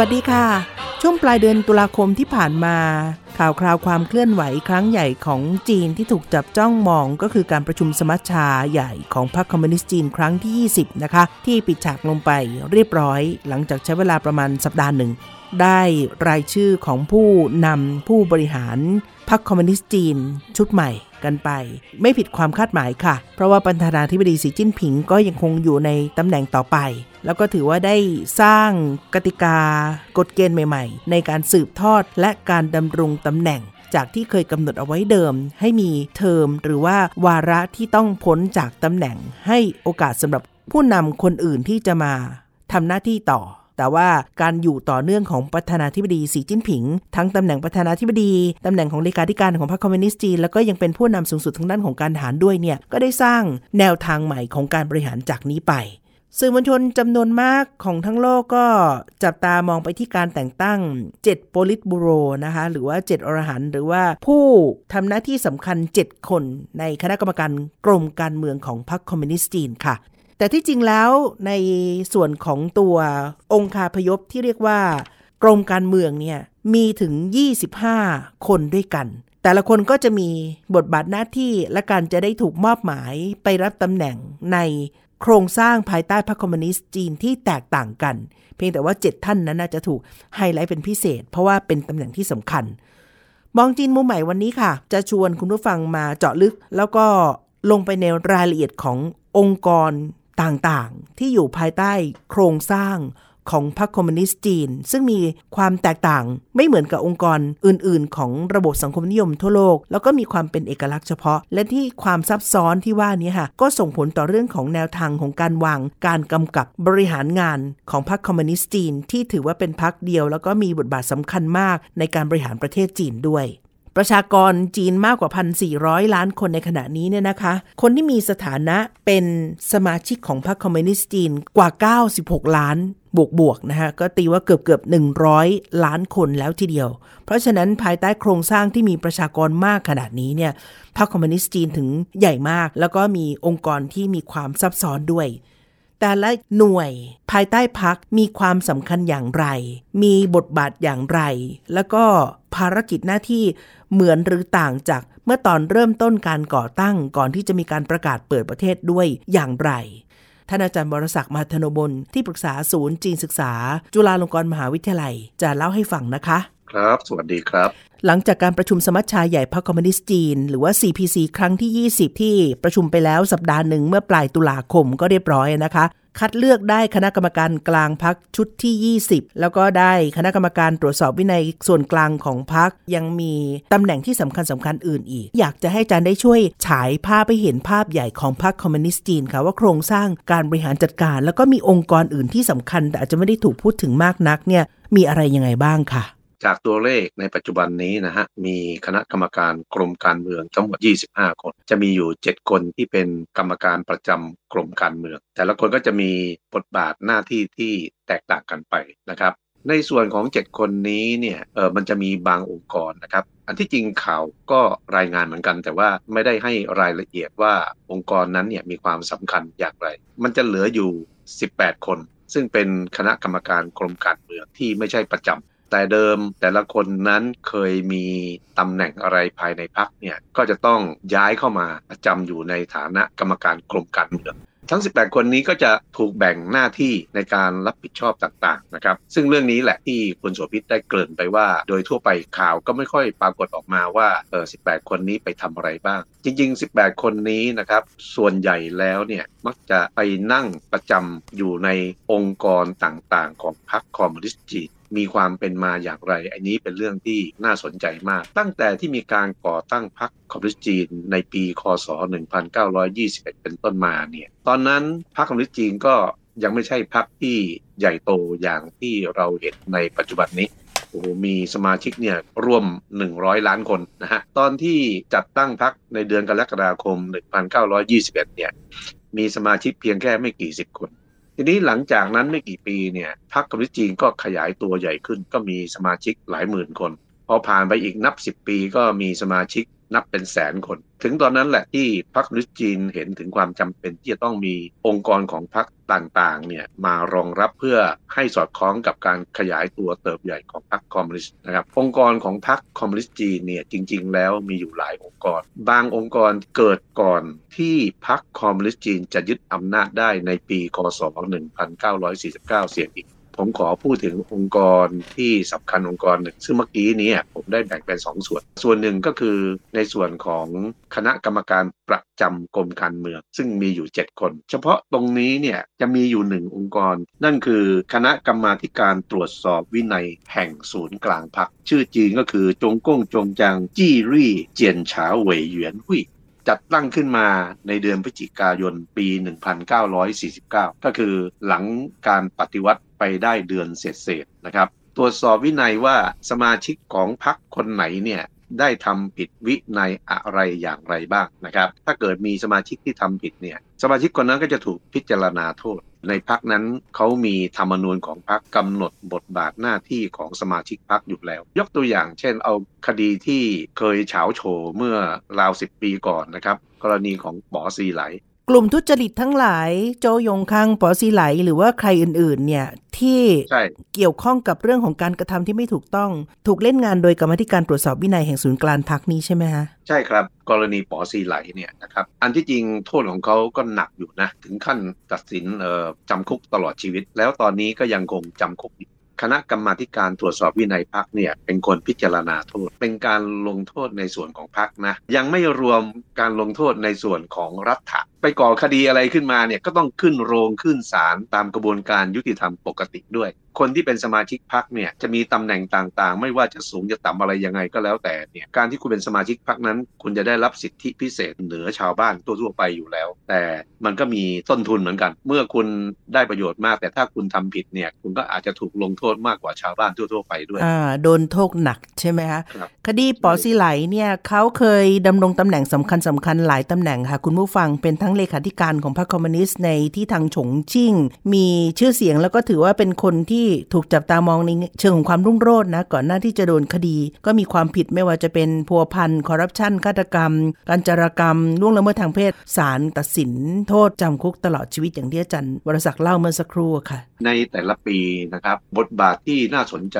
วัสดีค่ะ ช่วงปลายเดือนตุลาคมที่ผ่านมา ข่าวคราวความเคลื่อนไหวครั้งใหญ่ของจีนที่ถูกจับจ้องมองก็คือการประชุมสมัชชาใหญ่ของพรรคคอมมิวนิสต์จีนครั้งที่ 20 นะคะ ที่ปิดฉากลงไปเรียบร้อย หลังจากใช้เวลาประมาณสัปดาห์หนึ่ง ได้รายชื่อของผู้นำผู้บริหารพรรคคอมมิวนิสต์จีนชุดใหม่ กันไป ไม่ผิดความคาดหมายค่ะ เพราะว่าประธานาธิบดีสีจิ้นผิงก็ยังคงอยู่ในตำแหน่งต่อไป แล้วก็ถือว่าได้สร้างกติกากฎเกณฑ์ใหม่ ๆ ในการสืบทอดและการดำรงตำแหน่งจากที่เคยกำหนดเอาไว้เดิม ให้มีเทอมหรือว่าวาระที่ต้องพ้นจากตำแหน่ง ให้โอกาสสำหรับผู้นำคนอื่นที่จะมาทำหน้าที่ต่อ แต่ว่าการอยู่ต่อเนื่องของประธานาธิบดีสีจิ้นผิง ทั้งตำแหน่งประธานาธิบดีตำแหน่งของเลขาธิการของพรรคคอมมิวนิสต์จีนแล้วก็ยังเป็นผู้นำสูงสุดทางด้านของการทหารด้วยเนี่ยก็ได้สร้างแนวทางใหม่ของการบริหารจากนี้ไปสื่อมวลชนจำนวนมากของทั้งโลกก็จับตามองไปที่การแต่งตั้ง 7 โปลิตบูโรนะคะหรือว่า 7 อรหันหรือว่าผู้ทำหน้าที่สำคัญ 7 คนในคณะกรรมการกรมการเมืองของพรรคคอมมิวนิสต์จีนค่ะ แต่ที่จริงแล้วในส่วนของตัวองค์คาพยพที่เรียกว่ากรมการเมืองเนี่ยมีถึง 25 คนด้วยกัน แต่ละคนก็จะมีบทบาทหน้าที่และการจะได้ถูกมอบหมายไปรับตำแหน่งในโครงสร้างภายใต้พรรคคอมมิวนิสต์จีนที่แตกต่างกัน เพียงแต่ว่า 7 ท่านนั้นน่าจะถูกไฮไลท์เป็นพิเศษ เพราะว่าเป็นตำแหน่งที่สำคัญ มองจีนมุมใหม่วันนี้ค่ะ จะชวนคุณผู้ฟังมาเจาะลึก แล้วก็ลงไปในรายละเอียดขององค์กร ต่างๆ ที่อยู่ภายใต้โครงสร้างของพรรคคอมมิวนิสต์จีน ซึ่งมีความแตกต่างไม่เหมือนกับองค์กรอื่น ๆ ของระบบสังคมนิยมทั่วโลก แล้วก็มีความเป็นเอกลักษณ์เฉพาะ และที่ความซับซ้อนที่ว่านี้ค่ะ ก็ส่งผลต่อเรื่องของแนวทางของการวาง การกำกับบริหารงานของพรรคคอมมิวนิสต์จีน ที่ถือว่าเป็นพรรคเดียว แล้วก็มีบทบาทสำคัญมากในการบริหารประเทศจีนด้วย ประชากรจีนมากกว่า 1,400 ล้านคนในขณะนี้เนี่ยนะคะ คนที่มีสถานะเป็นสมาชิกของพรรคคอมมิวนิสต์จีนกว่า 96 ล้านบวกบวกๆนะคะก็ตีว่าเกือบเกือบ100 ล้านคนแล้วทีเดียว เพราะฉะนั้นภายใต้โครงสร้างที่มีประชากรมากขนาดนี้เนี่ยพรรคคอมมิวนิสต์จีนถึงใหญ่มาก แล้วก็มีองค์กรที่มีความซับซ้อนด้วยแต่ละหน่วยภายใต้พักมีความสำคัญอย่างไร มีบทบาทอย่างไร แล้วก็ภารกิจหน้าที่ เหมือนหรือต่างจากเมื่อตอนเริ่มต้นการก่อตั้งก่อนที่จะมีการประกาศเปิดประเทศด้วยอย่างไรท่านอาจารย์บรศักดิ์มาธนบลที่ปรึกษาศูนย์จีนศึกษา จุฬาลงกรณ์มหาวิทยาลัย จะเล่าให้ฟังนะคะ ครับ สวัสดีครับ หลังจากการประชุมสมัชชาใหญ่พรรคคอมมิวนิสต์จีน หรือว่า CPC ครั้งที่ 20 ที่ประชุมไปแล้วสัปดาห์หนึ่งเมื่อปลายตุลาคมก็เรียบร้อยนะคะ คัดเลือกได้คณะกรรมการกลางพักชุดที่ 20 แล้วก็ได้คณะกรรมการตรวจสอบวินัยส่วนกลางของพักยังมีตำแหน่งที่สำคัญสำคัญอื่นอีก อยากจะให้อาจารย์ได้ช่วยฉายภาพไปเห็นภาพใหญ่ของพรรคคอมมิวนิสต์จีนค่ะว่าโครงสร้างการบริหารจัดการ แล้วก็มีองค์กรอื่นที่สำคัญ แต่อาจจะไม่ได้ถูกพูดถึงมากนักเนี่ยมีอะไรยังไงบ้างค่ะ จากตัวเลขในปัจจุบันนี้นะฮะมีคณะกรรมการกรมการเมืองทั้งหมด 25 คน จะมีอยู่ 7 คนที่เป็นกรรมการประจำกรมการเมือง แต่ละคนก็จะมีบทบาทหน้าที่ที่แตกต่างกันไปนะครับ ในส่วนของ 7 คนนี้เนี่ยเออมันจะมีบางองค์กรนะครับ อันที่จริงข่าวก็รายงานเหมือนกัน แต่ว่าไม่ได้ให้รายละเอียดว่าองค์กรนั้นเนี่ยมีความสำคัญอย่างไร มันจะเหลืออยู่ 18 คนซึ่งเป็นคณะกรรมการกรมการเมืองที่ไม่ใช่ประจำ แต่เดิมแต่ละคนนั้นเคยมีตำแหน่งอะไรภายในพักเนี่ยก็จะต้องย้ายเข้ามาประจำอยู่ในฐานะกรรมการกรมการเมืองทั้ง 18 คนนี้ก็จะถูกแบ่งหน้าที่ในการรับผิดชอบต่างๆ นะครับ ซึ่งเรื่องนี้แหละที่คุณโสภิตได้เกริ่นไปว่า โดยทั่วไปข่าวก็ไม่ค่อยปรากฏออกมาว่า เออ 18 คนนี้ไปทำอะไรบ้าง จริง ๆ 18 คนนี้นะครับ ส่วนใหญ่แล้วเนี่ย มักจะไปนั่งประจำอยู่ในองค์กรต่างๆ ของพรรคคอมมิวนิสต์จีน มีความเป็นมาอย่างไร อันนี้เป็นเรื่องที่น่าสนใจมาก ตั้งแต่ที่มีการก่อตั้งพรรคคอมมิวนิสต์จีนในปี คศ 1921 เป็นต้นมาเนี่ย ตอนนั้นพรรคคอมมิวนิสต์จีนก็ยังไม่ใช่พรรคที่ใหญ่โตอย่างที่เราเห็นในปัจจุบันนี้โอ้โหมีสมาชิกเนี่ยร่วม 100 ล้านคนนะฮะ ตอนที่จัดตั้งพรรคในเดือนกรกฎาคม 1921 เนี่ย มีสมาชิกเพียงแค่ไม่กี่สิบคน ทีนี้หลังจากนั้นไม่กี่ปีเนี่ยพรรคคอมมิวนิสต์จีนก็ขยายตัวใหญ่ขึ้น ก็มีสมาชิกหลายหมื่นคน พอผ่านไปอีกนับ10ปีก็มีสมาชิก นับเป็นแสนคน ถึงตอนนั้นแหละที่พรรคคอมมิสจีนเห็นถึงความจำเป็นที่จะต้องมีองค์กรของพรรคต่างๆเนี่ยมารองรับเพื่อให้สอดคล้องกับการขยายตัวเติบใหญ่ของพรรคคอมมิวนิสต์นะครับองค์กรของพรรคคอมมิวนิสต์จีนเนี่ยจริง ๆ แล้วมีอยู่หลายองค์กร บางองค์กรเกิดก่อนที่พรรคคอมมิวนิสต์จีนจะยึดอำนาจได้ในปีคศ1949 เสียงอีก ผมขอพูดถึงองค์กรที่สำคัญองค์กรหนึ่ง ซึ่งเมื่อกี้นี้ผมได้แบ่งเป็น 2 ส่วน ส่วนหนึ่งก็คือในส่วนของคณะกรรมการประจำกรมการเมือง ซึ่งมีอยู่ 7 คน เฉพาะตรงนี้เนี่ยจะมีอยู่หนึ่งองค์กร นั่นคือคณะกรรมาการตรวจสอบวินัยแห่งศูนย์กลางพักชื่อจีนก็คือจงก้งจงจังจี้รี่เจียนฉาเหวยเหวียนหุยจัดตั้งขึ้นมาในเดือนพฤศจิกายนปี 1949 ก็คือหลังการปฏิวัติ ไปได้เดือนเศษๆนะครับ ตรวจสอบวินัยว่าสมาชิกของพรรคคนไหนเนี่ยได้ทำผิดวินัยอะไรอย่างไรบ้างนะครับ ถ้าเกิดมีสมาชิกที่ทำผิดเนี่ย สมาชิกคนนั้นก็จะถูกพิจารณาโทษ ในพักนั้นเขามีธรรมนูญของพักกำหนดบทบาทหน้าที่ของสมาชิกพักอยู่แล้ว ยกตัวอย่าง เช่น เอาคดีที่เคยเฉาโฉเมื่อราวสิบปีก่อนนะครับ กรณีของปอซีไหล กลุ่มทุจริตทั้งหลายโจยงคังปอซีไหล หรือว่าใครอื่นๆ เนี่ยที่เกี่ยวข้องกับเรื่องของการกระทำที่ไม่ถูกต้อง ถูกเล่นงานโดยกรรมธิการตรวจสอบวินัยแห่งศูนย์กลางพักนี้ใช่ไหมฮะใช่ครับ กรณีปอซีไหลเนี่ยนะครับอันที่จริงโทษของเขาก็หนักอยู่นะ ถึงขั้นตัดสินจำคุกตลอดชีวิต แล้วตอนนี้ก็ยังคงจำคุกอยู่คณะกรรมาการตรวจสอบวินัยพักเนี่ยเป็นคนพิจารณาโทษ เป็นการลงโทษในส่วนของพักนะ ยังไม่รวมการลงโทษในส่วนของรัฐะไปก่อคดีอะไรขึ้นมาเนี่ยก็ต้องขึ้นโรงขึ้นศาลตามกระบวนการยุติธรรมปกติด้วย คนที่เป็นสมาชิกพรรคเนี่ยจะมีตำแหน่งต่างๆ ไม่ว่าจะสูงจะต่ำอะไรยังไงก็แล้วแต่เนี่ยการที่คุณเป็นสมาชิกพรรคนั้น คุณจะได้รับสิทธิพิเศษเหนือชาวบ้านทั่วๆไปอยู่แล้ว แต่มันก็มีต้นทุนเหมือนกัน เมื่อคุณได้ประโยชน์มาก แต่ถ้าคุณทำผิดเนี่ยคุณก็อาจจะถูกลงโทษมากกว่าชาวบ้านทั่วๆไปด้วยอ่าโดนโทษหนักใช่ไหมคะคดีปอซีไหลเนี่ยเขาเคยดำรงตำแหน่งสำคัญสำคัญหลายตำแหน่งค่ะคุณผู้ฟังเป็นทั้งเลขาธิการของพรรคคอมมิวนิสต์ในที่ทางฉงชิ่ง มีชื่อเสียงแล้วก็ถือว่าเป็นคนที่ถูกจับตามองในเชิงของความรุ่งโรจน์นะ ก่อนหน้าที่จะโดนคดี ก็มีความผิดไม่ว่าจะเป็นพัวพันคอร์รัปชันฆาตกรรม การจารกรรมล่วงละเมิดทางเพศศาลตัดสิน โทษจำคุกตลอดชีวิตอย่างที่อาจารย์วรศักดิ์เล่าเมื่อสักครู่ค่ะ ในแต่ละปีนะครับบทบาทที่น่าสนใจ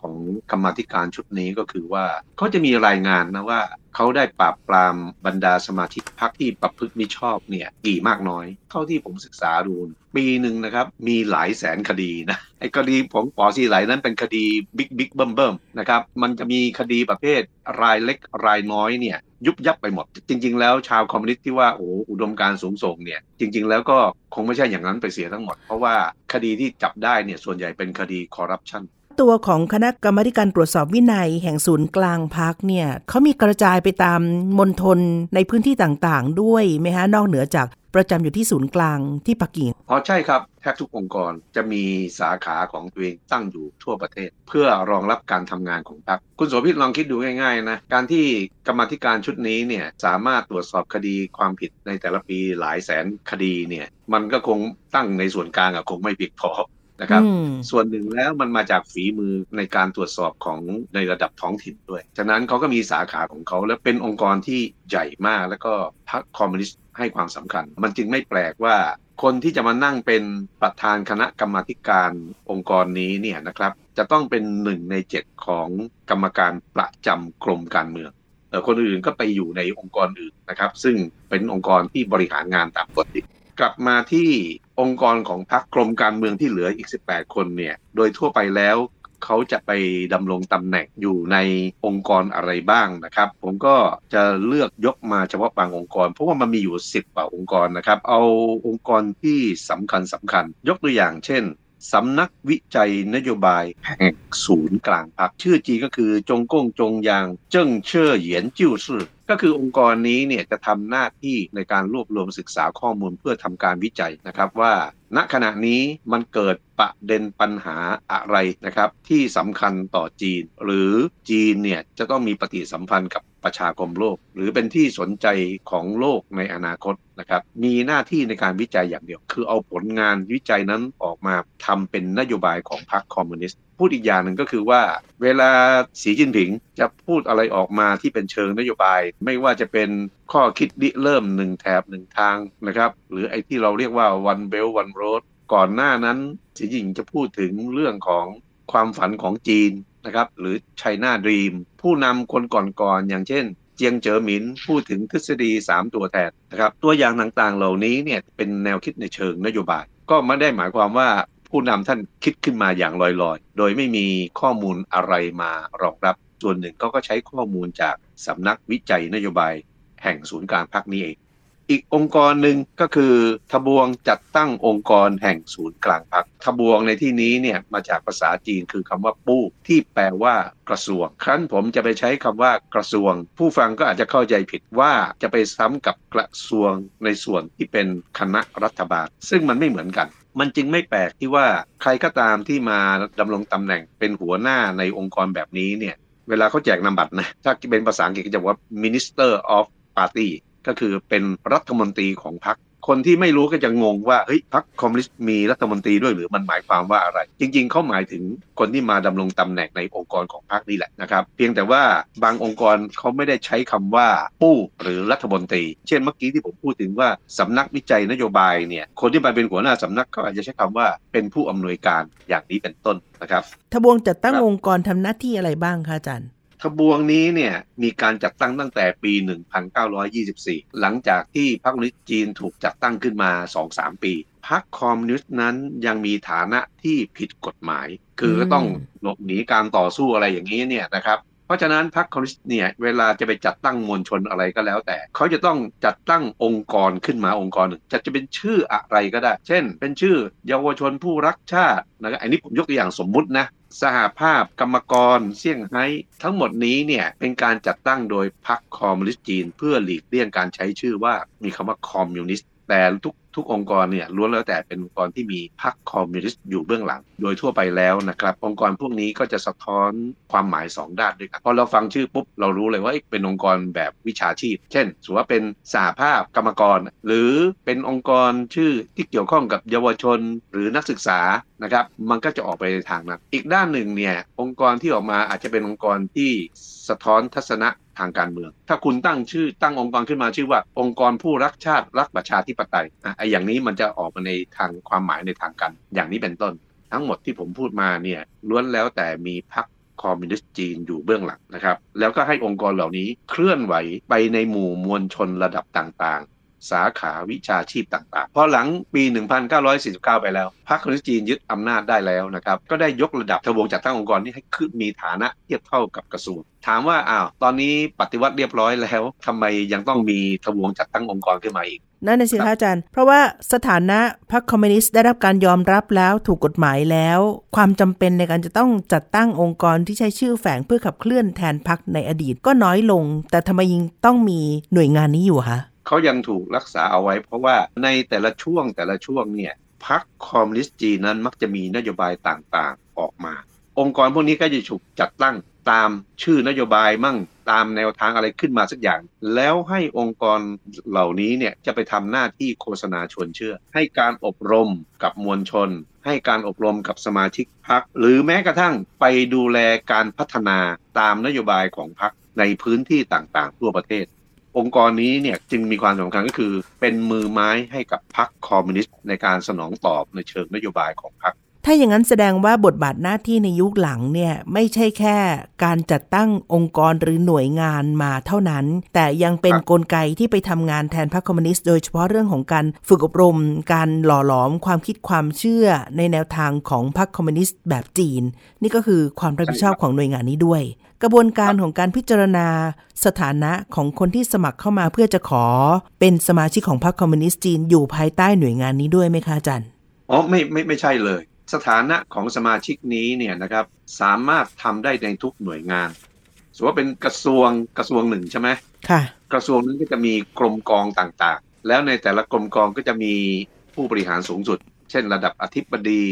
ของกรรมธิการชุดนี้ก็คือว่าเขาจะมีรายงานนะว่า เขาได้ปราบปรามบรรดาสมาชิกพรรคที่ประพฤติมิชอบเนี่ยกี่มากน้อย เท่าที่ผมศึกษาดูปีหนึ่งนะครับมีหลายแสนคดีนะไอ้คดีของป๋อซีไหลนั้นเป็นคดีบิ๊กบิ๊กเบิ้มเบิ้มนะครับมันจะมีคดีประเภทรายเล็กรายน้อยเนี่ยยุบยับไปหมด จริง ๆ แล้วชาวคอมมิวนิสต์ที่ว่าโอ้อุดมการณ์สูงส่งเนี่ยจริง ๆ แล้วก็คงไม่ใช่อย่างนั้นไปเสียทั้งหมด เพราะว่าคดีที่จับได้เนี่ยส่วนใหญ่เป็นคดีคอร์รัปชัน ตัวของคณะกรรมการตรวจสอบวินัยแห่งศูนย์กลางพรรคเนี่ยเขามีกระจายไปตามมณฑลในพื้นที่ต่างๆ ด้วยไหมฮะนอกเหนือจากประจำอยู่ที่ศูนย์กลางที่ปักกิ่งอ๋อใช่ครับแทบทุกองค์กรจะมีสาขาของตัวเองตั้งอยู่ทั่วประเทศ เพื่อรองรับการทำงานของพรรคคุณโสภิตลองคิดดูง่ายๆนะการที่กรรมธิการชุดนี้เนี่ยสามารถตรวจสอบคดีความผิดในแต่ละปีหลายแสนคดีเนี่ยมันก็คงตั้งในส่วนกลางอะคงไม่เพียงพอ นะครับ ส่วนหนึ่งแล้วมันมาจากฝีมือในการตรวจสอบของในระดับท้องถิ่นด้วย ฉะนั้นเขาก็มีสาขาของเขาและเป็นองค์กรที่ใหญ่มากแล้วก็พรรคคอมมิวนิสต์ให้ความสำคัญ มันจึงไม่แปลกว่าคนที่จะมานั่งเป็นประธานคณะกรรมาการองค์กรนี้เนี่ยนะครับ จะต้องเป็นหนึ่งในเจ็ดของกรรมการประจำกรมการเมืองคนอื่นก็ไปอยู่ในองค์กรอื่นนะครับ ซึ่งเป็นองค์กรที่บริหารงานตามปกติ กลับมาที่องค์กรของพรรคกรมการเมืองที่เหลืออีก 18 คนเนี่ย โดยทั่วไปแล้วเขาจะไปดำรงตำแหน่งอยู่ในองค์กรอะไรบ้างนะครับ ผมก็จะเลือกยกมาเฉพาะบางองค์กร เพราะว่ามันมีอยู่ 10กว่าองค์กรนะครับ เอาองค์กรที่สำคัญสำคัญ ยกตัวอย่างเช่นสำนักวิจัยนโยบายแห่งศูนย์กลางพรรคชื่อจีก็คือจงก้งจงยาง เจิ้งเชื่อเหยียนจิ้วซื่อ ก็คือองค์กรนี้เนี่ยจะทำหน้าที่ในการรวบรวมศึกษาข้อมูลเพื่อทำการวิจัยนะครับว่า ณขณะนี้มันเกิดประเด็นปัญหาอะไรนะครับ ที่สำคัญต่อจีน หรือจีนเนี่ยจะต้องมีปฏิสัมพันธ์กับ ประชาคมโลก หรือเป็นที่สนใจของโลกในอนาคตนะครับมีหน้าที่ในการวิจัยอย่างเดียว คือเอาผลงานวิจัยนั้นออกมาทำเป็นนโยบายของพรรคคอมมิวนิสต์พูดอีกอย่างหนึ่งก็คือว่า เวลาสีจิ้นผิงจะพูดอะไรออกมาที่เป็นเชิงนโยบาย ไม่ว่าจะเป็นข้อคิดดิเริ่มหนึ่งแถบหนึ่งทางนะครับ หรือไอ้ที่เราเรียกว่า one belt one road ก่อนหน้านั้นสีจิ้นผิงจะพูดถึงเรื่องของความฝันของจีน นะครับหรือไชน่าดรีมผู้นำคนก่อนๆอย่างเช่น เจียงเจ๋อหมินพูดถึงทฤษฎี 3 ตัวแทนนะครับตัวอย่างต่างๆ เหล่านี้เนี่ยเป็นแนวคิดในเชิงนโยบาย ก็ไม่ได้หมายความว่าผู้นำท่านคิดขึ้นมาอย่างลอยๆ โดยไม่มีข้อมูลอะไรมารองรับ ส่วนหนึ่งก็ก็ใช้ข้อมูลจากสำนักวิจัยนโยบาย แห่งศูนย์กลางพรรคนี้เอง อีกองค์กรหนึ่งก็คือทบวงจัดตั้งองค์กรแห่งศูนย์กลางพรรคทบวงในที่นี้เนี่ยมาจากภาษาจีนคือคำว่าปู้ที่แปลว่ากระทรวง ครั้นผมจะไปใช้คำว่ากระทรวง ผู้ฟังก็อาจจะเข้าใจผิดว่าจะไปซ้ำกับกระทรวงในส่วนที่เป็นคณะรัฐบาล ซึ่งมันไม่เหมือนกันมันจึงไม่แปลกที่ว่าใครก็ตามที่มาดำรงตำแหน่งเป็นหัวหน้าในองค์กรแบบนี้เนี่ย เวลาเขาแจกนามบัตรนะ ถ้าเป็นภาษาอังกฤษก็จะว่า Minister of Party ก็คือเป็นรัฐมนตรีของพรรคคนที่ไม่รู้ก็จะงงว่าเฮ้ยพรรคคอมมิวนิสต์มีรัฐมนตรีด้วยหรือมันหมายความว่าอะไร จริง ๆ เขาหมายถึงคนที่มาดำรงตำแหน่งในองค์กรของพรรคนี่แหละนะครับเพียงแต่ว่าบางองค์กรเขาไม่ได้ใช้คำว่าปู้หรือรัฐมนตรี เช่นเมื่อกี้ที่ผมพูดถึงว่าสำนักวิจัยนโยบายเนี่ยคนที่มาเป็นหัวหน้าสำนักเขาอาจจะใช้คำว่าเป็นผู้อำนวยการอย่างนี้เป็นต้นนะครับทบวงจัดตั้งองค์กรทำหน้าที่อะไรบ้างคะอาจารย์ ทบวงนี้เนี่ยมีการจัดตั้งตั้งแต่ปี 1924 หลังจากที่พรรคคอมมิวนิสต์จีนถูกจัดตั้งขึ้นมา 2-3 ปีพรรคคอมมิวนิสต์นั้นยังมีฐานะที่ผิดกฎหมาย คือก็ต้องหลบหนีการต่อสู้อะไรอย่างนี้เนี่ยนะครับเพ ราะฉะนั้นพรรคคอมมิวนิสต์เนี่ยเวลาจะไปจัดตั้งมวลชนอะไรก็แล้ว แต่เขาจะต้องจัดตั้งองค์กรขึ้นมาองค์กรหนึ่งจะจะเป็นชื่ออะไรก็ได้ เช่น เป็นชื่อเยาวชนผู้รักชาตินะครับอันนี้ผมยกตัวอย่างสมมุตินะสหภาพกรรมกรเซี่ยงไฮ้ทั้งหมดนี้เนี่ยเป็นการจัดตั้งโดยพรรคคอมมิวนิสต์จีน เพื่อหลีกเลี่ยงการใช้ชื่อว่ามีคำว่าคอมมิวนิสต์แต่ทุก ทุกองค์กรเนี่ยล้วนแล้วแต่เป็นองค์กรที่มีพรรคคอมมิวนิสต์อยู่เบื้องหลัง โดยทั่วไปแล้วนะครับ องค์กรพวกนี้ก็จะสะท้อนความหมาย 2 ด้านด้วยกันพอเราฟังชื่อปุ๊บเรารู้เลยว่าเอ๊ะเป็นองค์กรแบบวิชาชีพ เช่นสมมติว่าเป็นสหภาพกรรมกร หรือเป็นองค์กรชื่อที่เกี่ยวข้องกับเยาวชนหรือนักศึกษานะครับ มันก็จะออกไปทางนั้นอีกด้านหนึ่งเนี่ยองค์กรที่ออกมาอาจจะเป็นองค์กรที่สะท้อนทัศนะทางการเมือง ถ้าคุณตั้งชื่อตั้งองค์กรขึ้นมาชื่อว่า องค์กรผู้รักชาติรักประชาธิปไตยอะไออย่างนี้มันจะออกมาในทางความหมายในทางการอย่างนี้เป็นต้น ทั้งหมดที่ผมพูดมาเนี่ยล้วนแล้วแต่มีพรรคคอมมิวนิสต์จีนอยู่เบื้องหลังนะครับ แล้วก็ให้องค์กรเหล่านี้เคลื่อนไหวไปในหมู่มวลชนระดับต่าง สาขาวิชาชีพต่างๆ พอหลังปี 1949 ไปแล้ว พรรคคอมมิวนิสต์จีนยึดอำนาจได้แล้วนะครับ ก็ได้ยกระดับทบวงจัดตั้งองค์กรนี้ให้ขึ้นมีฐานะเทียบเท่ากับกระทรวง ถามว่า อ้าว ตอนนี้ปฏิวัติเรียบร้อยแล้วทำไมยังต้องมีทบวงจัดตั้งองค์กรขึ้นมาอีก นั่นน่ะสิคะอาจารย์ เพราะว่าสถานะพรรคคอมมิวนิสต์ได้รับการยอมรับแล้วถูกกฎหมายแล้ว ความจำเป็นในการจะต้องจัดตั้งองค์กรที่ใช้ชื่อแฝงเพื่อขับเคลื่อนแทนพรรคในอดีตก็น้อยลง แต่ทำไมยังต้องมีหน่วยงานนี้อยู่คะ เขายังถูกรักษาเอาไว้ เพราะว่าในแต่ละช่วงแต่ละช่วงเนี่ยพรรคคอมมิวนิสต์จีนนั้นมักจะมีนโยบายต่างๆออกมา องค์กรพวกนี้ก็จะถูกจัดตั้งตามชื่อนโยบายมั่งตามแนวทางอะไรขึ้นมาสักอย่าง แล้วให้องค์กรเหล่านี้เนี่ยจะไปทำหน้าที่โฆษณาชวนเชื่อ ให้การอบรมกับมวลชน ให้การอบรมกับสมาชิกพรรคหรือแม้กระทั่งไปดูแลการพัฒนาตามนโยบายของพรรคในพื้นที่ต่างๆ ทั่วประเทศ องค์กรนี้เนี่ยจึงมีความสำคัญก็คือเป็นมือไม้ให้กับพรรคคอมมิวนิสต์ในการสนองตอบในเชิงนโยบายของพรรค ถ้าอย่างนั้นแสดงว่าบทบาทหน้าที่ในยุคหลังเนี่ยไม่ใช่แค่การจัดตั้งองค์กรหรือหน่วยงานมาเท่านั้น แต่ยังเป็นครับกลไกที่ไปทำงานแทนพรรคคอมมิวนิสต์โดยเฉพาะเรื่องของการฝึกอบรม การหล่อหลอมความคิดความเชื่อในแนวทางของพรรคคอมมิวนิสต์แบบจีน นี่ก็คือความรับผิดชอบของหน่วยงานนี้ด้วย กระบวนการของการพิจารณาสถานะของคนที่สมัครเข้ามาเพื่อจะขอ เป็นสมาชิกของพรรคคอมมิวนิสต์จีนอยู่ภายใต้หน่วยงานนี้ด้วยไหมคะอาจารย์อ๋อไม่ไม่ไม่ใช่เลย สถานะของสมาชิกนี้เนี่ยนะครับสามารถทำได้ในทุกหน่วยงานสมมติว่าเป็นกระทรวงกระทรวงหนึ่งใช่ไหมค่ะ กระทรวงนั้นก็จะมีกรมกองต่างๆ แล้วในแต่ละกรมกองก็จะมีผู้บริหารสูงสุด เช่น ระดับอธิบดี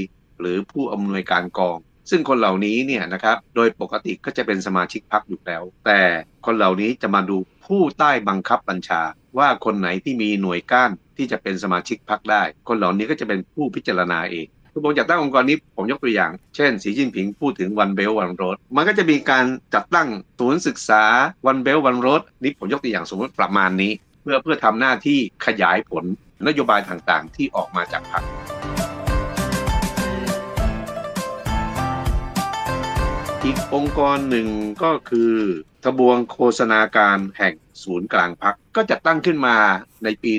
หรือผู้อำนวยการกอง ซึ่งคนเหล่านี้เนี่ยนะครับโดยปกติก็จะเป็นสมาชิกพรรคอยู่แล้ว แต่คนเหล่านี้จะมาดูผู้ใต้บังคับบัญชา ว่าคนไหนที่มีหน่วยก้านที่จะเป็นสมาชิกพรรคได้ คนเหล่านี้ก็จะเป็นผู้พิจารณาเอง คือผมจัดตั้งองค์กรนี้ผมยกตัวอย่าง เช่น สีจิ้นผิงพูดถึงวันเบลวันโรดมันก็จะมีการจัดตั้งศูนย์ศึกษาวันเบลวันโรดนี่ผมยกตัวอย่างสมมติประมาณนี้ เพื่อเพื่อทำหน้าที่ขยายผลนโยบายต่างๆ ที่ออกมาจากพรรคอีกองค์กรหนึ่งก็คือ ทบวงโฆษณาการแห่งศูนย์กลางพักก็จัดตั้งขึ้นมาในปี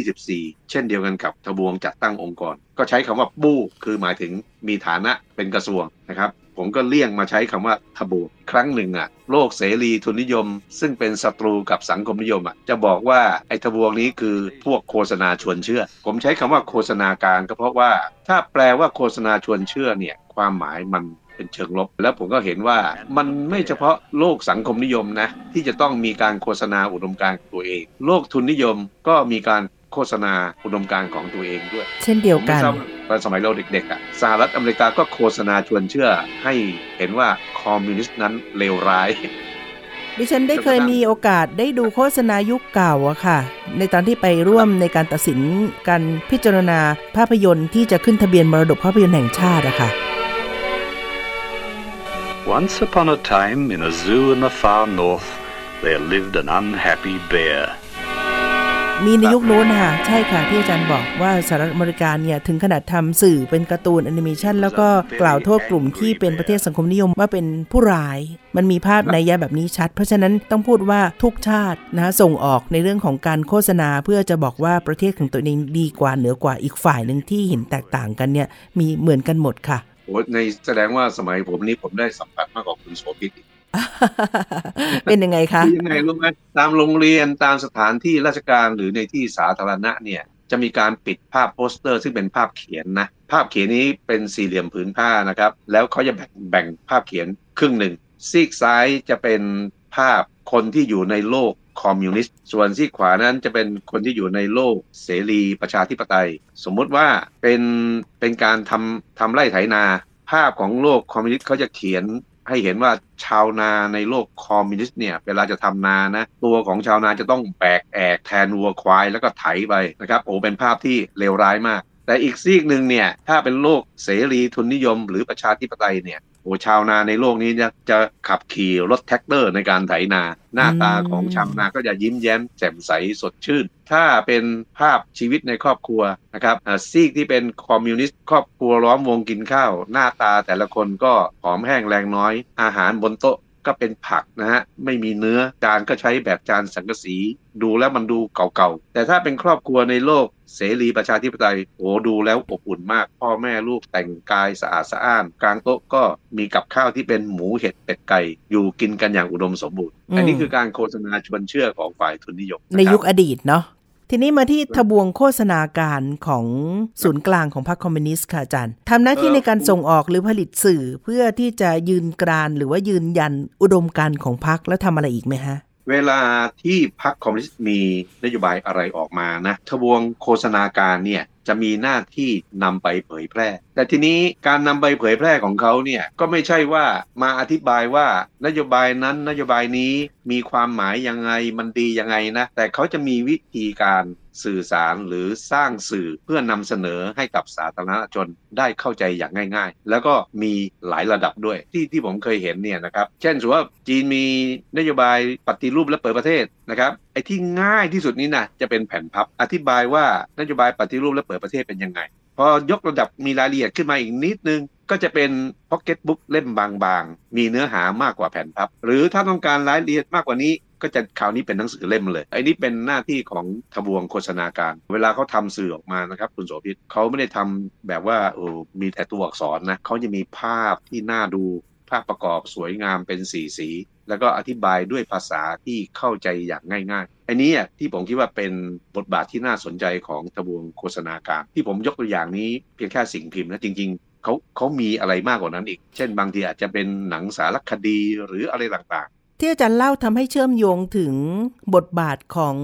1924 เช่นเดียวกันกับทบวงจัดตั้งองค์กร ก็ใช้คำว่าบู้คือหมายถึงมีฐานะเป็นกระทรวงนะครับผมก็เลี่ยงมาใช้คำว่าทบวงครั้งหนึ่งอะโลกเสรีทุนนิยม ซึ่งเป็นศัตรูกับสังคมนิยมอะจะบอกว่าไอ้ทบวงนี้คือพวกโฆษณาชวนเชื่อ ผมใช้คำว่าโฆษณาการก็เพราะว่า ถ้าแปลว่าโฆษณาชวนเชื่อเนี่ยความหมายมัน เป็นเชิงลบ แล้วผมก็เห็นว่ามันไม่เฉพาะโลกสังคมนิยมนะที่จะต้องมีการโฆษณาอุดมการณ์ของตัวเอง โลกทุนนิยมก็มีการโฆษณาอุดมการณ์ของตัวเองด้วย เช่นเดียวกันผมไม่ทราบตอนสมัยเราเด็กๆอะสหรัฐอเมริกาก็โฆษณาชวนเชื่อ ให้เห็นว่าคอมมิวนิสต์นั้นเลวร้ายดิฉันได้เคยมีโอกาสได้ดูโฆษณายุคเก่าอะค่ะ ในตอนที่ไปร่วมในการตัดสินการพิจารณาภาพยนตร์ที่จะขึ้นทะเบียนมรดกภาพยนตร์แห่งชาติอะค่ะ Once upon a time, in a zoo in the far north, there lived an unhappy bear. มีในยุคโน้นค่ะ ใช่ค่ะ ที่อาจารย์บอกว่าสหรัฐอเมริกาเนี่ย ถึงขนาดทำสื่อเป็นการ์ตูนแอนิเมชันแล้วก็กล่าวโทษกลุ่มที่เป็นประเทศสังคมนิยมว่าเป็นผู้ร้าย มันมีภาพในยะแบบนี้ชัด เพราะฉะนั้นต้องพูดว่าทุกชาตินะส่งออกในเรื่องของการโฆษณา เพื่อจะบอกว่าประเทศของตัวเองดีกว่าเหนือกว่าอีกฝ่ายหนึ่งที่เห็นแตกต่างกันเนี่ยมีเหมือนกันหมดค่ะ โอ้ในแสดงว่าสมัยผมนี้ผมได้สัมผัสมากกว่าคุณโสภิตอีกเป็นยังไงคะคือยังไงรู้ไหมตามโรงเรียนตามสถานที่ราชการหรือในที่สาธารณะเนี่ยจะมีการติดภาพโปสเตอร์ ซึ่งเป็นภาพเขียนนะ ภาพเขียนนี้เป็นสี่เหลี่ยมผืนผ้านะครับ แล้วเขาจะแบ่งแบ่งภาพเขียนครึ่งหนึ่งซีกซ้ายจะเป็นภาพคนที่อยู่ในโลก คอมมิวนิสต์ ส่วนซีกขวานั้นจะเป็นคนที่อยู่ในโลกเสรีประชาธิปไตย สมมุติว่าเป็นเป็นการทำทำไร่ไถนา ภาพของโลกคอมมิวนิสต์เขาจะเขียนให้เห็นว่าชาวนาในโลกคอมมิวนิสต์เนี่ยเวลาจะทำนานะตัวของชาวนาจะต้องแบกแอกแทนวัวควายแล้วก็ไถไปนะครับโอ้เป็นภาพที่เลวร้ายมาก แต่อีกซีกหนึ่งเนี่ยถ้าเป็นโลกเสรีทุนนิยม หรือประชาธิปไตยเนี่ยโอ้ชาวนาในโลกนี้จะจะขับขี่รถแทรกเตอร์ในการไถนา หน้าตาของชาวนาก็จะยิ้มแย้มแจ่มใสสดชื่น ถ้าเป็นภาพชีวิตในครอบครัวนะครับอ่าซีกที่เป็นคอมมิวนิสต์ครอบครัวล้อมวงกินข้าว หน้าตาแต่ละคนก็ผอมแห้งแรงน้อย อาหารบนโต๊ะ ก็เป็นผักนะฮะไม่มีเนื้อจานก็ใช้แบบจานสังกะสี ดูแล้วมันดูเก่าๆ แต่ถ้าเป็นครอบครัวในโลกเสรีประชาธิปไตยโอ้ดูแล้วอบอุ่นมาก พ่อแม่ลูกแต่งกายสะอาดสะอ้าน กลางโต๊ะก็มีกับข้าวที่เป็นหมูเห็ดเป็ดไก่ อยู่กินกันอย่างอุดมสมบูรณ์อืมอันนี้คือการโฆษณาชวนเชื่อของฝ่ายทุนนิยมะครับในยุคอดีตเนาะ ทีนี้มาที่ทบวงโฆษณาการของศูนย์กลางของพรรคคอมมิวนิสต์ค่ะอาจารย์ทำหน้าที่ในการส่งออกหรือผลิตสื่อเพื่อที่จะยืนกรานหรือว่ายืนยันอุดมการณ์ของพรรคแล้วทำอะไรอีกไหมฮะเวลาที่พรรคคอมมิวนิสต์มีนโยบายอะไรออกมานะทบวงโฆษณาการเนี่ย จะมีหน้าที่นำไปเผยแพร่ แต่ทีนี้การนำไปเผยแพร่ของเขาเนี่ยก็ไม่ใช่ว่ามาอธิบายว่านโยบายนั้นนโยบายนี้มีความหมายยังไงมันดียังไงนะ แต่เขาจะมีวิธีการสื่อสารหรือสร้างสื่อเพื่อนำเสนอให้กับสาธารณชนได้เข้าใจอย่างง่าย ๆ แล้วก็มีหลายระดับด้วยที่ที่ผมเคยเห็นเนี่ยนะครับ เช่นสมมติว่าจีนมีนโยบายปฏิรูปและเปิดประเทศนะครับ อ้ที่ง่ายที่สุดนี้นะจะเป็นแผ่นพับอธิบายว่านโยบายปฏิรูปและเปิดประเทศเป็นยังไง พอยกระดับมีรายละเอียดขึ้นมาอีกนิดนึง ก็จะเป็นพ็อกเก็ตบุ๊กเล่มบางๆ มีเนื้อหามากกว่าแผ่นพับ หรือถ้าต้องการรายละเอียดมากกว่านี้ก็จะคราวนี้เป็นหนังสือเล่มเลย ไอ้นี่เป็นหน้าที่ของทบวงโฆษณาการ เวลาเขาทำสื่อออกมานะครับ คุณโสภิตเขาไม่ได้ทำแบบว่าโอ้มีแต่ตัวอักษรนะเขาจะมีภาพที่น่าดู ภาพประกอบสวยงามเป็นสีสี แล้วก็อธิบายด้วยภาษาที่เข้าใจอย่างง่ายๆอันนี้อะที่ผมคิดว่าเป็นบทบาทที่น่าสนใจของทบวงโฆษณาการ ที่ผมยกตัวอย่างนี้เพียงแค่สิ่งพิมพ์นะจริง ๆเขาเขามีอะไรมากกว่านั้นอีก เช่น บางทีอาจจะเป็นหนังสารคดีหรืออะไรต่าง ที่อาจารย์เล่าทำให้เชื่อมโยงถึงบทบาทของ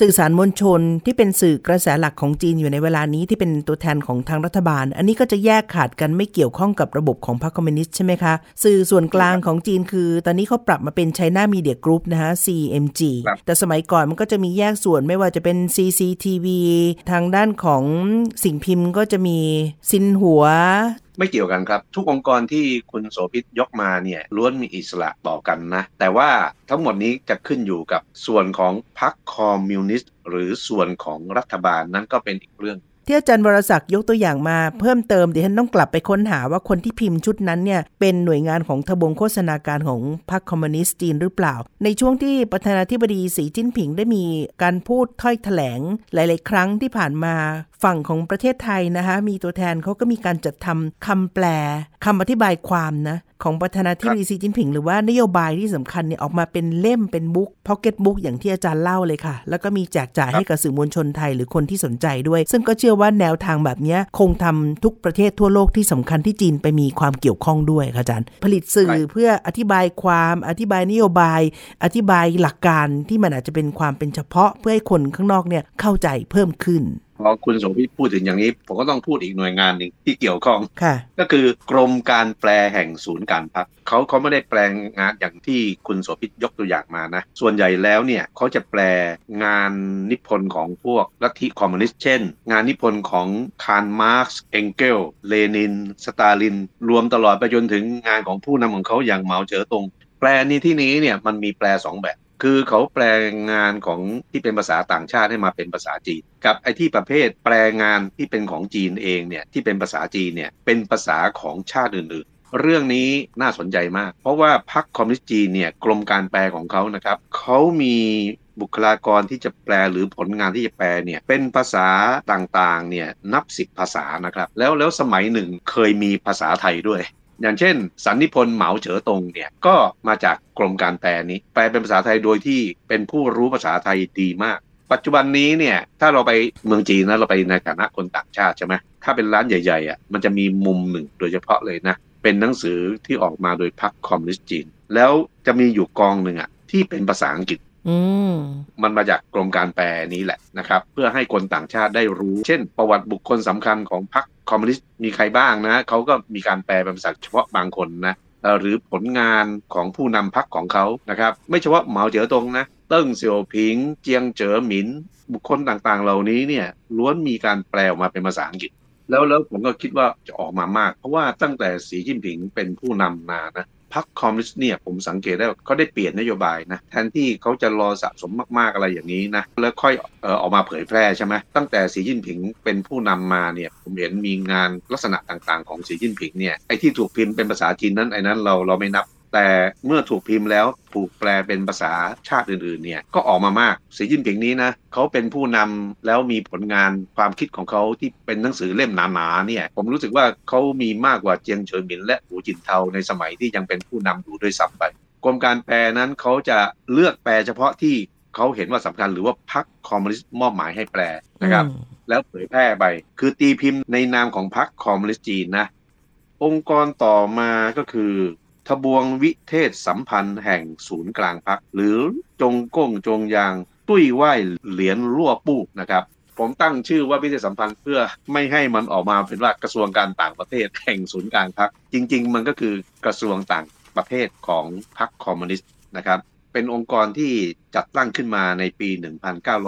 สื่อสารมวลชน ที่เป็นสื่อกระแสหลักของจีนอยู่ในเวลานี้ที่เป็นตัวแทนของทางรัฐบาล อันนี้ก็จะแยกขาดกันไม่เกี่ยวข้องกับระบบของพรรคคอมมิวนิสต์ใช่ไหมคะ สื่อส่วนกลางของจีนคือ ตอนนี้เขาปรับมาเป็น China Media Group นะฮะ CMG แต่สมัยก่อนมันก็จะมีแยกส่วนไม่ว่าจะเป็น CCTV ทางด้านของสิ่งพิมพ์ก็จะมีซินหัว ไม่เกี่ยวกันครับ ทุกองค์กรที่คุณโสภิตยกมาเนี่ยล้วนมีอิสระต่อกันนะ แต่ว่าทั้งหมดนี้จะขึ้นอยู่กับส่วนของพรรคคอมมิวนิสต์หรือส่วนของรัฐบาลนั้นก็เป็นอีกเรื่อง ที่อาจารย์วรศักดิ์ยกตัวอย่างมาเพิ่มเติมเดี๋ยวฉันต้องกลับไปค้นหาว่าคนที่พิมพ์ชุดนั้นเนี่ยเป็นหน่วยงานของทบงโฆษณาการของพรรคคอมมิวนิสต์จีนหรือเปล่า ในช่วงที่ประธานาธิบดีสีจิ้นผิงได้มีการพูดถ้อยแถลงหลาย ๆ ครั้งที่ผ่านมาฝั่งของประเทศไทยนะคะมีตัวแทนเขาก็มีการจัดทำคำแปลคำอธิบายความนะ ของประธานาธิบดีซีจิ้นผิง หรือว่านโยบายที่สำคัญเนี่ยออกมาเป็นเล่มเป็น book pocket book อย่างที่อาจารย์เล่าเลยค่ะ แล้วก็มีแจกจ่ายให้กับสื่อมวลชนไทยหรือคนที่สนใจด้วย ซึ่งก็เชื่อว่าแนวทางแบบนี้คงทำทุกประเทศทั่วโลกที่สำคัญที่จีนไปมีความเกี่ยวข้องด้วยค่ะอาจารย์ ผลิตสื่อเพื่ออธิบายความอธิบายนโยบาย อธิบายหลักการที่มันอาจจะเป็นความเป็นเฉพาะเพื่อให้คนข้างนอกเนี่ยเข้าใจเพิ่มขึ้น พอคุณโสภิตพูดถึงอย่างนี้ ผมก็ต้องพูดอีกหน่วยงานหนึ่งที่เกี่ยวข้อง ก็คือกรมการแปลแห่งศูนย์กลางพรรคเขาเขาไม่ได้แปลงานอย่างที่คุณโสภิตยกตัวอย่างมานะ ส่วนใหญ่แล้วเนี่ยเขาจะแปลงานนิพนธ์ของพวกลัทธิคอมมิวนิสต์เช่น งานนิพนธ์ของคาร์ล มาร์กซ์ เองเกลส์ เลนิน สตาลิน รวมตลอดไปจนถึงงานของผู้นำของเขาอย่างเหมาเจ๋อตงแปลนี้ที่นี้เนี่ยมันมีแปลสองแบบ คือเขาแปลงานของที่เป็นภาษาต่างชาติให้มาเป็นภาษาจีน กับไอ้ที่ประเภทแปลงานที่เป็นของจีนเองเนี่ยที่เป็นภาษาจีนเนี่ยเป็นภาษาของชาติอื่นๆเรื่องนี้น่าสนใจมาก เพราะว่าพรรคคอมมิวนิสต์จีนเนี่ยกรมการแปลของเขานะครับเขามีบุคลากรที่จะแปลหรือผลงานที่จะแปลเนี่ยเป็นภาษาต่างๆเนี่ยนับสิบภาษานะครับแล้วแล้วสมัยหนึ่งเคยมีภาษาไทยด้วย อย่างเช่น สันนิพนธ์เหมาเจ๋อตงเนี่ยก็มาจากกรมการแปลนี้ แปลเป็นภาษาไทยโดยที่เป็นผู้รู้ภาษาไทยดีมาก ปัจจุบันนี้เนี่ยถ้าเราไปเมืองจีนนะเราไปในฐานะคนต่างชาติใช่ไหมถ้าเป็นร้านใหญ่ๆอะมันจะมีมุมหนึ่งโดยเฉพาะเลยนะ เป็นหนังสือที่ออกมาโดยพรรคคอมมิวนิสต์จีน แล้วจะมีอยู่กองหนึ่งอะที่เป็นภาษาอังกฤษมันมาจากกรมการแปลนี้แหละนะครับ เพื่อให้คนต่างชาติได้รู้ เช่น ประวัติบุคคลสำคัญของพรรค คอมมิวนิสต์มีใครบ้างนะเขาก็มีการแปลเป็นภาษาเฉพาะบางคนนะหรือผลงานของผู้นำพรรคของเขานะครับ ไม่เฉพาะเหมาเจ๋อตงนะเติ้งเสี่ยวผิง เจียงเจ๋อหมิน บุคคลต่างๆ เหล่านี้เนี่ยล้วนมีการแปลออกมาเป็นภาษาอังกฤษ แล้วแล้วผมก็คิดว่าจะออกมามาก เพราะว่าตั้งแต่สีจิ้นผิงเป็นผู้นำมานะ รรคคอมมิวนิสต์เนี่ยผมสังเกตได้ว่าเขาได้เปลี่ยนนโยบายนะแทนที่เขาจะรอสะสมมากๆอะไรอย่างนี้นะแล้วค่อยเออออกมาเผยแพร่ใช่ไหมตั้งแต่สีจิ้นผิงเป็นผู้นำมาเนี่ยผมเห็นมีงานลักษณะต่างๆ ของสีจิ้นผิงเนี่ยไอ้ที่ถูกพิมพ์เป็นภาษาจีนนั้นไอ้นั้นเราเราไม่นับ แต่เมื่อถูกพิมพ์แล้วถูกแปลเป็นภาษาชาติอื่นๆเนี่ยก็ออกมามากสีจิ้นผิงนี้นะเขาเป็นผู้นำแล้วมีผลงานความคิดของเขาที่เป็นหนังสือเล่มหนาๆเนี่ยผมรู้สึกว่าเขามีมากกว่าเจียงเฉินหมินและหูจินเทาในสมัยที่ยังเป็นผู้นำอยู่ด้วยซ้ำไปกรมการแปลนั้นเขาจะเลือกแปลเฉพาะที่เขาเห็นว่าสำคัญหรือว่าพรรคคอมมิวนิสต์มอบหมายให้แปลนะครับ แล้วเผยแพร่ไป คือตีพิมพ์ในนามของพรรคคอมมิวนิสต์จีนนะองค์กรต่อมาก็คือ ทบวงวิเทศสัมพันธ์แห่งศูนย์กลางพัก หรือจงก้งจงยาง ตุ้ยไหวเหรียญรั่วปู้นะครับ ผมตั้งชื่อว่าวิเทศสัมพันธ์เพื่อไม่ให้มันออกมาเป็นว่ากระทรวงการต่างประเทศแห่งศูนย์กลางพัก จริง ๆ มันก็คือกระทรวงต่างประเทศของพรรคคอมมิวนิสต์นะครับ เป็นองค์กรที่จัดตั้งขึ้นมาในปี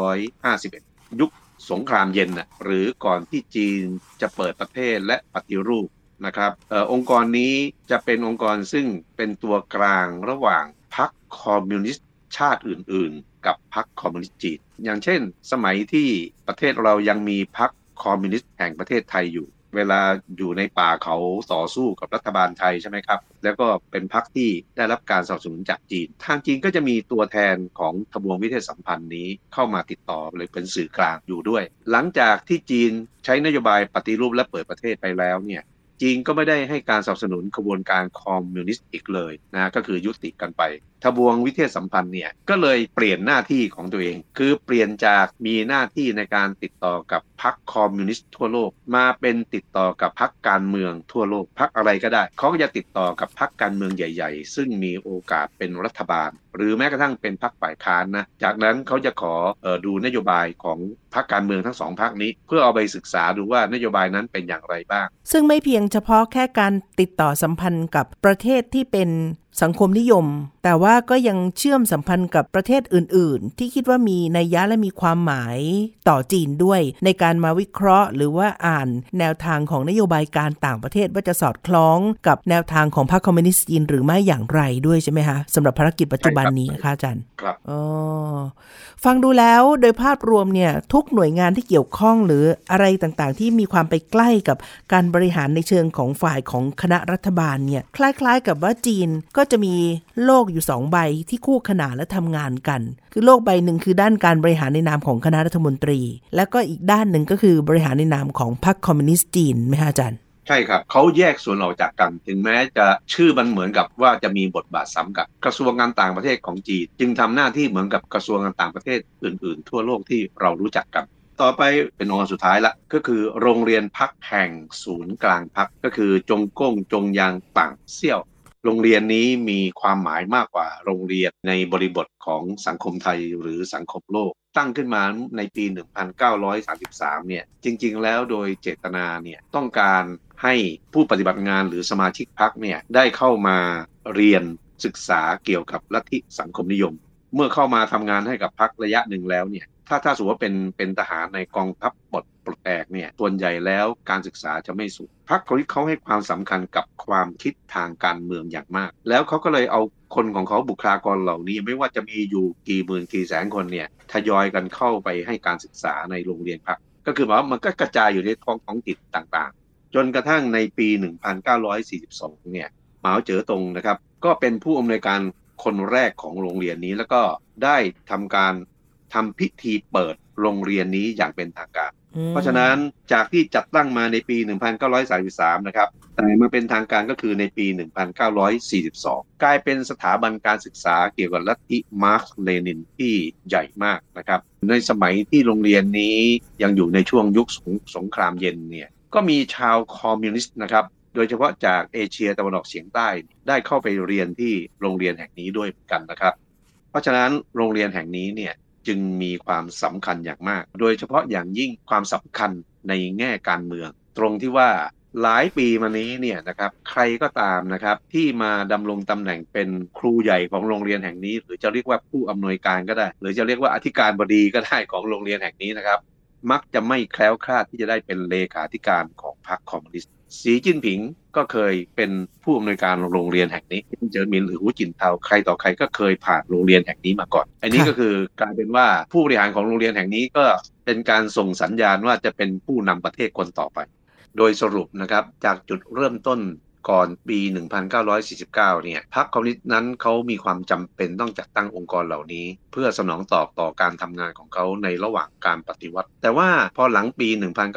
1951 ยุคสงครามเย็นนะหรือก่อนที่จีนจะเปิดประเทศและปฏิรูป นะครับออองค์กรนี้จะเป็นองค์กรซึ่งเป็นตัวกลางระหว่างพรรคคอมมิวนิสต์ชาติอื่น ๆ กับพรรคคอมมิวนิสต์จีนอย่างเช่น สมัยที่ประเทศเรายังมีพรรคคอมมิวนิสต์แห่งประเทศไทยอยู่ เวลาอยู่ในป่าเขาต่อสู้กับรัฐบาลไทยใช่ไหมครับ แล้วก็เป็นพรรคที่ได้รับการสนับสนุนจากจีน ทางจีนก็จะมีตัวแทนของทบวงวิเทศสัมพันธ์นี้เข้ามาติดต่อเลยเป็นสื่อกลางอยู่ด้วย หลังจากที่จีนใช้นโยบายปฏิรูปและเปิดประเทศไปแล้วเนี่ย จีนก็ไม่ได้ให้การสนับสนุนกระบวนการคอมมิวนิสต์อีกเลยนะก็คือยุติกันไปทบวงวิเทศสัมพันธ์เนี่ยก็เลยเปลี่ยนหน้าที่ของตัวเอง คือเปลี่ยนจากมีหน้าที่ในการติดต่อกับพรรคคอมมิวนิสต์ทั่วโลก มาเป็นติดต่อกับพรรคการเมืองทั่วโลกพรรคอะไรก็ได้ เขาก็จะติดต่อกับพรรคการเมืองใหญ่ ๆ ซึ่งมีโอกาสเป็นรัฐบาล หรือแม้กระทั่งเป็นพักฝ่ายค้านนะจากนั้นเขาจะขอออดูนโยบายของพักการเมืองทั้งสองพักนี้ เพื่อเอาไปศึกษาดูว่านโยบายนั้นเป็นอย่างไรบ้าง ซึ่งไม่เพียงเฉพาะแค่การติดต่อสัมพันธ์กับประเทศที่เป็นสังคมนิยม แต่ว่าก็ยังเชื่อมสัมพันธ์กับประเทศอื่น ๆ ที่คิดว่ามีนัยยะและมีความหมายต่อจีนด้วย ในการมาวิเคราะห์ หรือว่าอ่านแนวทางของนโยบายการต่างประเทศว่าจะสอดคล้องกับแนวทางของพรรคคอมมิวนิสต์จีนหรือไม่อย่างไรด้วยใช่ไหมคะสำหรับภารกิจปัจจุบันนี้ค่ะอาจารย์ครับอ๋อฟังดูแล้วโดยภาพรวมเนี่ยทุกหน่วยงานที่เกี่ยวข้องหรืออะไรต่างๆ ที่มีความไปใกล้กับการบริหารในเชิงของฝ่ายของคณะรัฐบาลเนี่ยคล้าย ๆ กับว่าจีนก็จะมีโลกอยู่สองใบที่คู่ขนานและทำงานกัน คือโลกใบหนึ่งคือด้านการบริหารในนามของคณะรัฐมนตรี แล้วก็อีกด้านหนึ่งก็คือบริหารในนามของพรรคคอมมิวนิสต์จีนไหมฮะอาจารย์ใช่ครับเขาแยกส่วนออกจากกัน ถึงแม้จะชื่อมันเหมือนกับว่าจะมีบทบาทซ้ำกับกระทรวงการต่างประเทศของจีน จึงทำหน้าที่เหมือนกับกระทรวงการต่างประเทศอื่น ๆ ทั่วโลกที่เรารู้จักกัน ต่อไปเป็นองค์สุดท้ายละก็คือโรงเรียนพักแห่งศูนย์กลางพักก็คือจงก้งจงยางต่างเซี่ยว โรงเรียนนี้มีความหมายมากกว่าโรงเรียนในบริบทของสังคมไทยหรือสังคมโลก ตั้งขึ้นมาในปี 1933 เนี่ยจริงๆ แล้วโดยเจตนาเนี่ยต้องการให้ผู้ปฏิบัติงานหรือสมาชิกพักเนี่ยได้เข้ามาเรียนศึกษาเกี่ยวกับลัทธิสังคมนิยม เมื่อเข้ามาทำงานให้กับพักระยะหนึ่งแล้วเนี่ยถ้าถ้าสมมติว่าเป็นเป็นทหารในกองทัพบทปลดแอกเนี่ยส่วนใหญ่แล้วการศึกษาจะไม่สูงพรรคคนที่เขาให้ความสำคัญกับความคิดทางการเมืองอย่างมาก แล้วเขาก็เลยเอาคนของเขาบุคลากรเหล่านี้ ไม่ว่าจะมีอยู่กี่หมื่นกี่แสนคนเนี่ยทยอยกันเข้าไปให้การศึกษาในโรงเรียนพรรคก็คือหมายว่ามันก็กระจายอยู่ในท้องท้องถิ่นต่างๆ จนกระทั่งในปี 1942 เนี่ยหมาเจ๋อตงนะครับก็เป็นผู้อำนวยการ คนแรกของโรงเรียนนี้ แล้วก็ได้ทำการทำพิธีเปิดโรงเรียนนี้อย่างเป็นทางการ เพราะฉะนั้นจากที่จัดตั้งมาในปี 1933 นะครับ แต่มาเป็นทางการก็คือในปี 1942 กลายเป็นสถาบันการศึกษาเกี่ยวกับลัทธิมาร์กเลนินที่ใหญ่มากนะครับ ในสมัยที่โรงเรียนนี้ยังอยู่ในช่วงยุคสงสงครามเย็นเนี่ย ก็มีชาวคอมมิวนิสต์นะครับโดยเฉพาะจากเอเชียตะวันออกเฉียงใต้ได้เข้าไปเรียนที่โรงเรียนแห่งนี้ด้วยกันนะครับ เพราะฉะนั้นโรงเรียนแห่งนี้เนี่ยจึงมีความสำคัญอย่างมาก โดยเฉพาะอย่างยิ่งความสำคัญในแง่การเมือง ตรงที่ว่าหลายปีมานี้เนี่ยนะครับใครก็ตามนะครับที่มาดำรงตำแหน่งเป็นครูใหญ่ของโรงเรียนแห่งนี้ หรือจะเรียกว่าผู้อำนวยการก็ได้ หรือจะเรียกว่าอธิการบดีก็ได้ของโรงเรียนแห่งนี้นะครับ มักจะไม่แคล้วคลาดที่จะได้เป็นเลขาธิการของพรรคคอมมิวนิสต์ สีจิ้นผิงก็เคยเป็นผู้อำนวยการโรงเรียนแห่งนี้เจินมินหรือหูจินเทาใครต่อใครก็เคยผ่านโรงเรียนแห่งนี้มาก่อน อันนี้ก็คือกลายเป็นว่าผู้บริหารของโรงเรียนแห่งนี้ก็เป็นการส่งสัญญาณว่าจะเป็นผู้นำประเทศคนต่อไป โดยสรุปนะครับจากจุดเริ่มต้น ก่อนปี 1949 เนี่ย พรรคคอมมิวนิสต์นั้นเขามีความจำเป็นต้องจัดตั้งองค์กรเหล่านี้ เพื่อสนองตอบต่อการทำงานของเขาในระหว่างการปฏิวัติ แต่ว่าพอหลังปี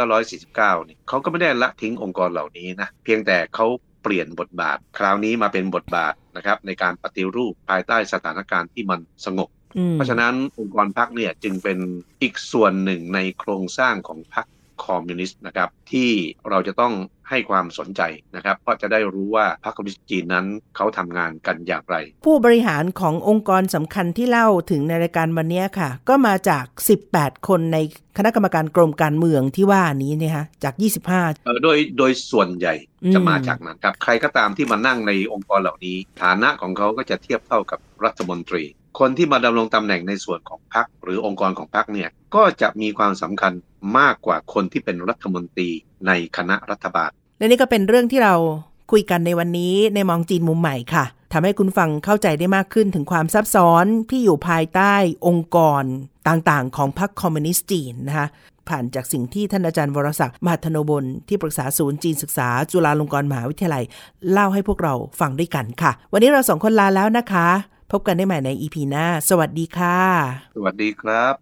1949 เนี่ยเขาก็ไม่ได้ละทิ้งองค์กรเหล่านี้นะ เพียงแต่เขาเปลี่ยนบทบาท คราวนี้มาเป็นบทบาทนะครับในการปฏิรูปภายใต้สถานการณ์ที่มันสงบเพราะฉะนั้นองค์กรพรรคเนี่ยจึงเป็นอีกส่วนหนึ่งในโครงสร้างของพรร คคอมมิวนิสต์นะครับที่เราจะต้องให้ความสนใจนะครับเพราะจะได้รู้ว่าพรรคคอมมิวนิสต์จีนนั้นเขาทำงานกันอย่างไร ผู้บริหารขององค์กรสำคัญที่เล่าถึงในรายการวันนี้ค่ะ ก็มาจาก 18 คนในคณะกรรมการกรมการเมืองที่ว่านี้เนี่ยฮะจาก 25เออโดยโดยส่วนใหญ่จะมาจากนั้นครับ ใครก็ตามที่มานั่งในองค์กรเหล่านี้ ฐานะของเขาก็จะเทียบเท่ากับรัฐมนตรี คนที่มาดำรงตำแหน่งในส่วนของพรรคหรือองค์กรของพรรคเนี่ยก็จะมีความสำคัญมากกว่าคนที่เป็นรัฐมนตรีในคณะรัฐบาล และนี่ก็เป็นเรื่องที่เราคุยกันในวันนี้ในมองจีนมุมใหม่ค่ะทำให้คุณฟังเข้าใจได้มากขึ้นถึงความซับซ้อนที่อยู่ภายใต้องค์กรต่างๆ ของพรรคคอมมิวนิสต์จีนนะคะผ่านจากสิ่งที่ท่านอาจารย์วรศักดิ์มหาธนบลที่ปรึกษาศูนย์จีนศึกษา จุฬาลงกรณ์มหาวิทยาลัย เล่าให้พวกเราฟังด้วยกันค่ะ วันนี้เราสองคนลาแล้วนะคะ พบกันได้ใหม่ในอีพีหน้า สวัสดีค่ะ สวัสดีครับ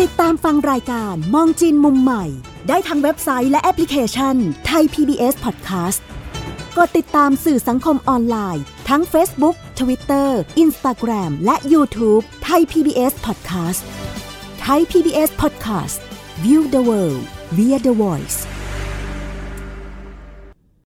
ติดตามฟังรายการมองจีนมุมใหม่ ได้ทางเว็บไซต์และแอปพลิเคชันไทย PBS Podcast กดติดตามสื่อสังคมออนไลน์ ทั้ง Facebook Twitter Instagram และ YouTube ไทย PBS Podcast ไทย PBS Podcast View the world via the voice